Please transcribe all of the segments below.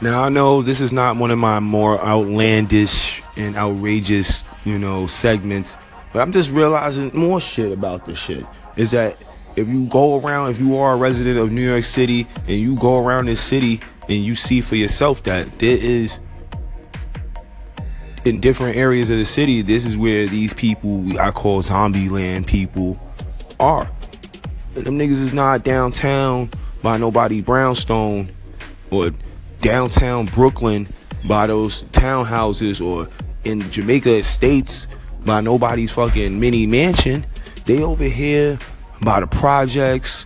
Now I know this is not one of my more outlandish and outrageous, you know, segments, but I'm just realizing more shit about this shit. Is that if you go around, if you are a resident of New York City and you go around this city and you see for yourself that there is in different areas of the city, this is where these people I call zombie land people are. And them niggas is not downtown by nobody brownstone or downtown Brooklyn by those townhouses or in Jamaica Estates by nobody's fucking mini mansion. They over here by the projects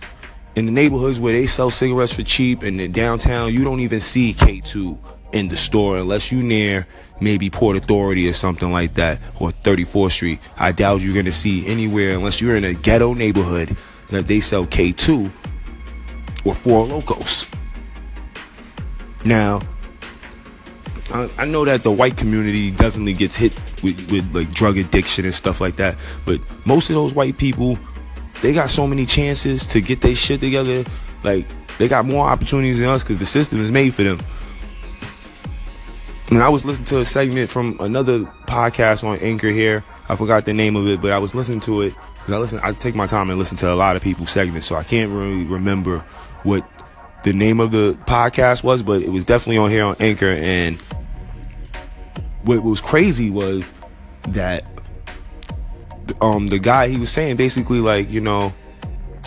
in the neighborhoods where they sell cigarettes for cheap and in downtown you don't even see K2 in the store unless you near maybe Port Authority or something like that or 34th Street. I doubt you're gonna see anywhere unless you're in a ghetto neighborhood that they sell K2 or Four Lokos. Now, I, I know that the white community definitely gets hit with, with like drug addiction and stuff like that, but most of those white people, they got so many chances to get their shit together. Like they got more opportunities than us because the system is made for them. And I was listening to a segment from another podcast on Anchor here. I forgot the name of it, but I was listening to it because I listen. I take my time and listen to a lot of people's segments, so I can't really remember what the name of the podcast was, but it was definitely on here on Anchor. And what was crazy was that um the guy he was saying basically like you know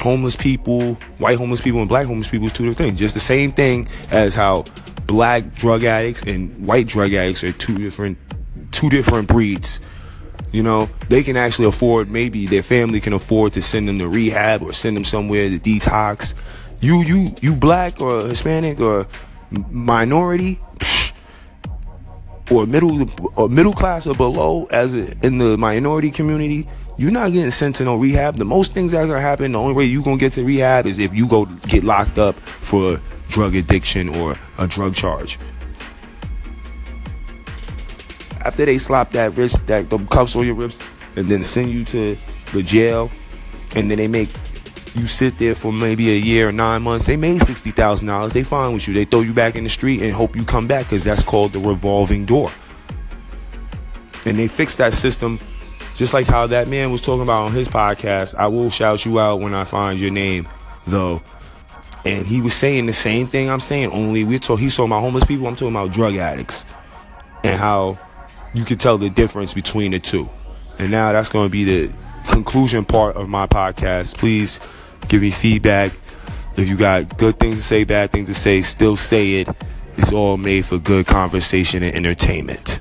homeless people, white homeless people, and black homeless people is two different things. Just the same thing as how black drug addicts and white drug addicts are two different two different breeds. You know, they can actually afford maybe their family can afford to send them to rehab or send them somewhere to detox you you you black or Hispanic or minority or middle or middle class or below as in the minority community, you're not getting sent to no rehab. The most things that are gonna happen, the only way you gonna get to rehab is if you go get locked up for drug addiction or a drug charge. After they slap that wrist, that the cuffs on your wrist, and then send you to the jail, and then they make you sit there for maybe a year or nine months. They made sixty thousand dollars. They fine with you. They throw you back in the street and hope you come back because that's called the revolving door. And they fixed that system, just like how that man was talking about on his podcast. I will shout you out when I find your name, though. And he was saying the same thing I'm saying. Only we talk. He's talking about homeless people. I'm talking about drug addicts, and how you can tell the difference between the two. And now that's going to be the conclusion part of my podcast. Please Give me feedback. If you got good things to say, bad things to say, still say it. It's all made for good conversation and entertainment.